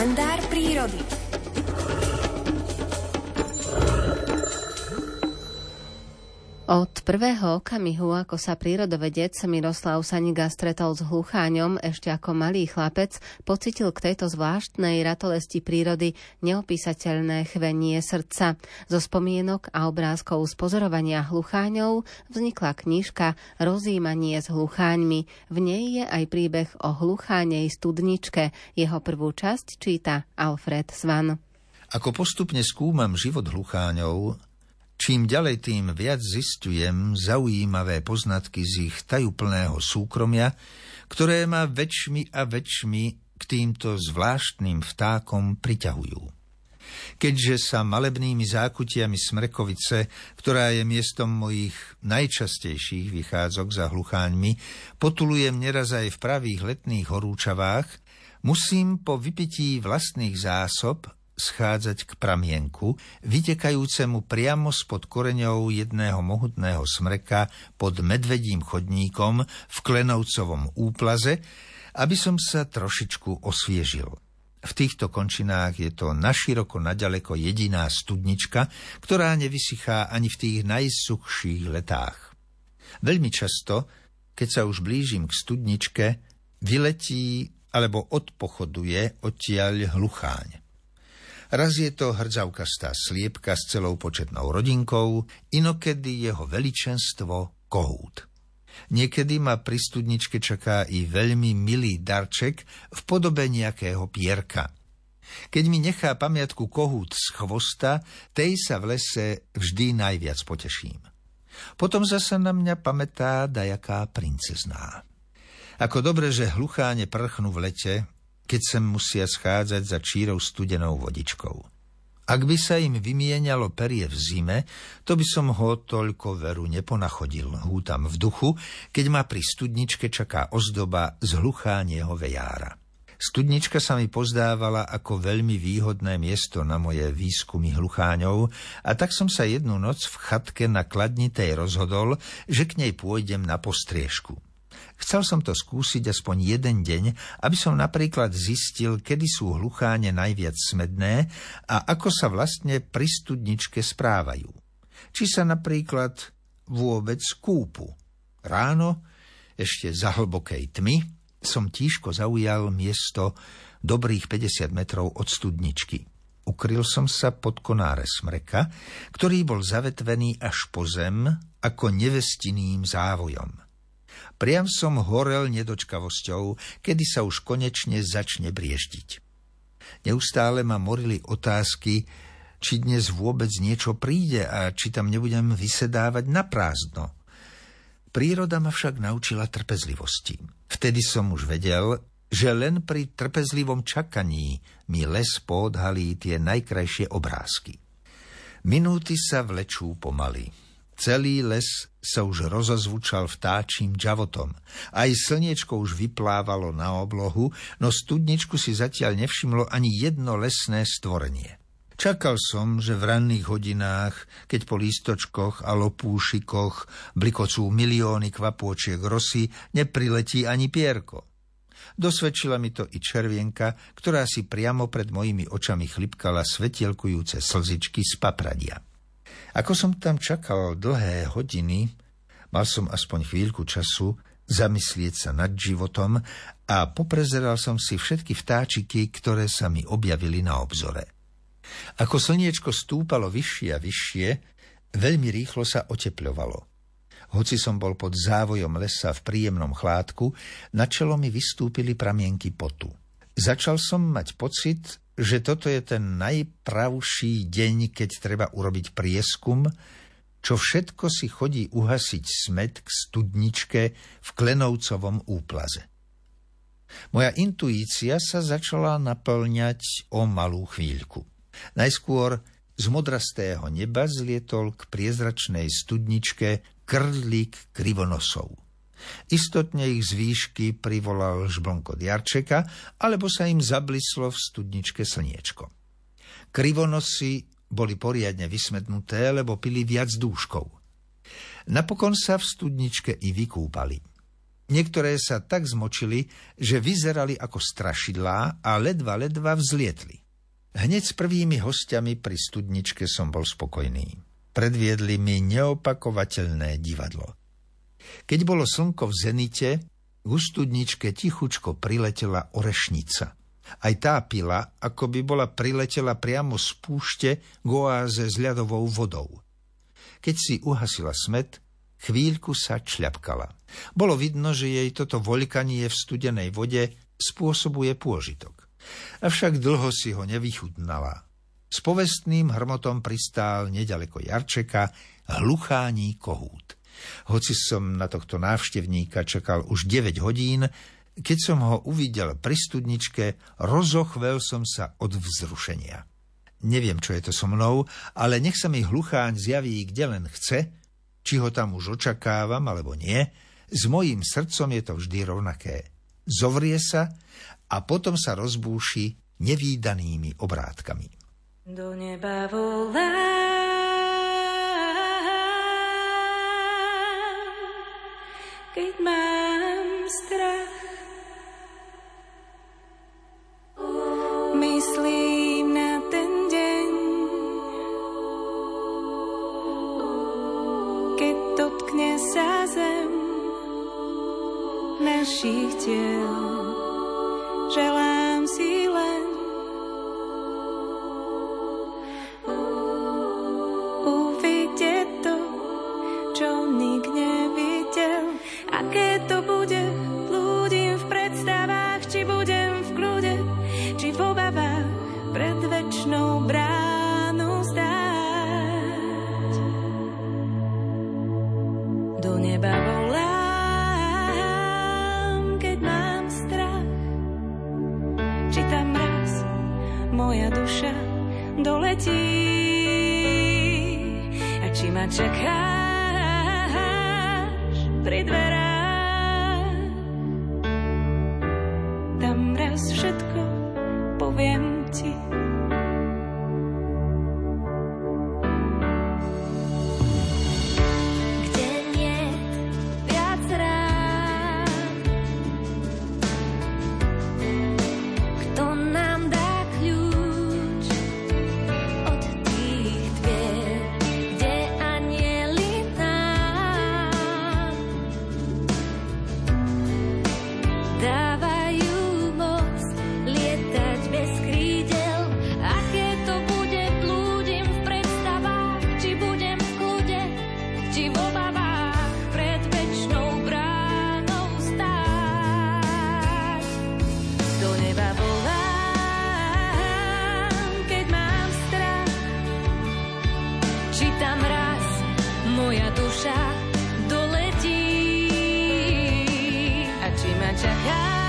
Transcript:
kalendár prírody. Od prvého okamihu, ako sa prírodovedec Miroslav Saniga stretol s hlucháňom ešte ako malý chlapec, pocitil k tejto zvláštnej ratolesti prírody neopísateľné chvenie srdca. Zo spomienok a obrázkov z pozorovania hlucháňov vznikla knižka Rozímanie s hlucháňmi. V nej je aj príbeh o hluchánej studničke. Jeho prvú časť číta Alfred Svan. Ako postupne skúmam život hlucháňov, Čím ďalej, tým viac zistujem zaujímavé poznatky z ich tajúplného súkromia, ktoré ma väčšmi a väčšmi k týmto zvláštnym vtákom priťahujú. Keďže sa malebnými zákutiami Smrekovice, ktorá je miestom mojich najčastejších vychádzok za hlucháňmi, potulujem neraz aj v pravých letných horúčavách, musím po vypití vlastných zásob schádzať k pramienku, vytekajúcemu priamo spod koreňov jedného mohutného smreka pod medvedím chodníkom v Klenovcovom úplaze, aby som sa trošičku osviežil. V týchto končinách je to naširoko naďaleko jediná studnička, ktorá nevysychá ani v tých najsuchších letách. Veľmi často, keď sa už blížim k studničke, vyletí alebo odpochoduje odtiaľ hlucháň. Raz je to hrdzavkastá sliepka s celou početnou rodinkou, inokedy jeho veličenstvo kohút. Niekedy ma pri studničke čaká i veľmi milý darček v podobe nejakého pierka. Keď mi nechá pamiatku kohút z chvosta, tej sa v lese vždy najviac poteším. Potom zasa na mňa pamätá dajaká princezná. Ako dobre, že hlucháne prchnú v lete, keď sa musia schádzať za čírou studenou vodičkou. Ak by sa im vymienialo perie v zime, to by som ho toľko veru neponachodil, hútam v duchu, keď ma pri studničke čaká ozdoba z hluchánieho vejára. Studnička sa mi pozdávala ako veľmi výhodné miesto na moje výskumy hlucháňov a tak som sa jednu noc v chatke na Kladnitej rozhodol, že k nej pôjdem na postriežku. Chcel som to skúsiť aspoň jeden deň, aby som napríklad zistil, kedy sú hlucháne najviac smedné a ako sa vlastne pri studničke správajú. Či sa napríklad vôbec kúpu. Ráno, ešte za hlbokej tmy, som tížko zaujal miesto dobrých 50 metrov od studničky. Ukryl som sa pod konáre smreka, ktorý bol zavetvený až po zem ako nevestiným závojom. Priam som horel nedočkavosťou, kedy sa už konečne začne brieždiť. Neustále ma morili otázky, či dnes vôbec niečo príde a či tam nebudem vysedávať na prázdno. Príroda ma však naučila trpezlivosti. Vtedy som už vedel, že len pri trpezlivom čakaní mi les poodhalí tie najkrajšie obrázky. Minúty sa vlečú pomaly. Celý les sa už rozozvučal vtáčím džavotom. Aj slniečko už vyplávalo na oblohu, no studničku si zatiaľ nevšimlo ani jedno lesné stvorenie. Čakal som, že v ranných hodinách, keď po lístočkoch a lopúšikoch blikocú milióny kvapôčiek rosy, nepriletí ani pierko. Dosvedčila mi to i červienka, ktorá si priamo pred mojimi očami chlipkala svetielkujúce slzičky z papradia. Ako som tam čakal dlhé hodiny, mal som aspoň chvíľku času zamyslieť sa nad životom a poprezeral som si všetky vtáčiky, ktoré sa mi objavili na obzore. Ako slniečko stúpalo vyššie a vyššie, veľmi rýchlo sa otepľovalo. Hoci som bol pod závojom lesa v príjemnom chládku, na čelo mi vystúpili pramienky potu. Začal som mať pocit, že toto je ten najpravší deň, keď treba urobiť prieskum, čo všetko si chodí uhasiť smet k studničke v Klenovcovom úplaze. Moja intuícia sa začala naplňať o malú chvíľku. Najskôr z modrastého neba zlietol k priezračnej studničke krdlík krivonosov. Istotne ich z výšky privolal žblnko Jarčeka, alebo sa im zablislo v studničke slniečko. Krivonosy boli poriadne vysmednuté, lebo pili viac dúškov. Napokon sa v studničke i vykúpali. Niektoré sa tak zmočili, že vyzerali ako strašidlá a ledva ledva vzlietli. Hneď s prvými hostiami pri studničke som bol spokojný. Predviedli mi neopakovateľné divadlo. Keď bolo slnko v zenite, k studničke tichučko priletela orešnica. Aj tá pila, ako by bola priletela priamo z púšte k oáze s ľadovou vodou. Keď si uhasila smet, chvíľku sa čľapkala. Bolo vidno, že jej toto voľkanie v studenej vode spôsobuje pôžitok. Avšak dlho si ho nevychutnala. S povestným hrmotom pristál nedaleko Jarčeka hluchání kohút. Hoci som na tohto návštevníka čakal už 9 hodín, keď som ho uvidel pri studničke, rozochvel som sa od vzrušenia. Neviem, čo je to so mnou, ale nech sa mi hlucháň zjaví, kde len chce, či ho tam už očakávam alebo nie, s mojím srdcom je to vždy rovnaké. Zovrie sa a potom sa rozbúši nevýdanými obrátkami. Do neba volá keď mám strach. Myslím na ten deň, keď dotkne sa zem našich tiel. Želám ma čakáš pri dverách. Čaká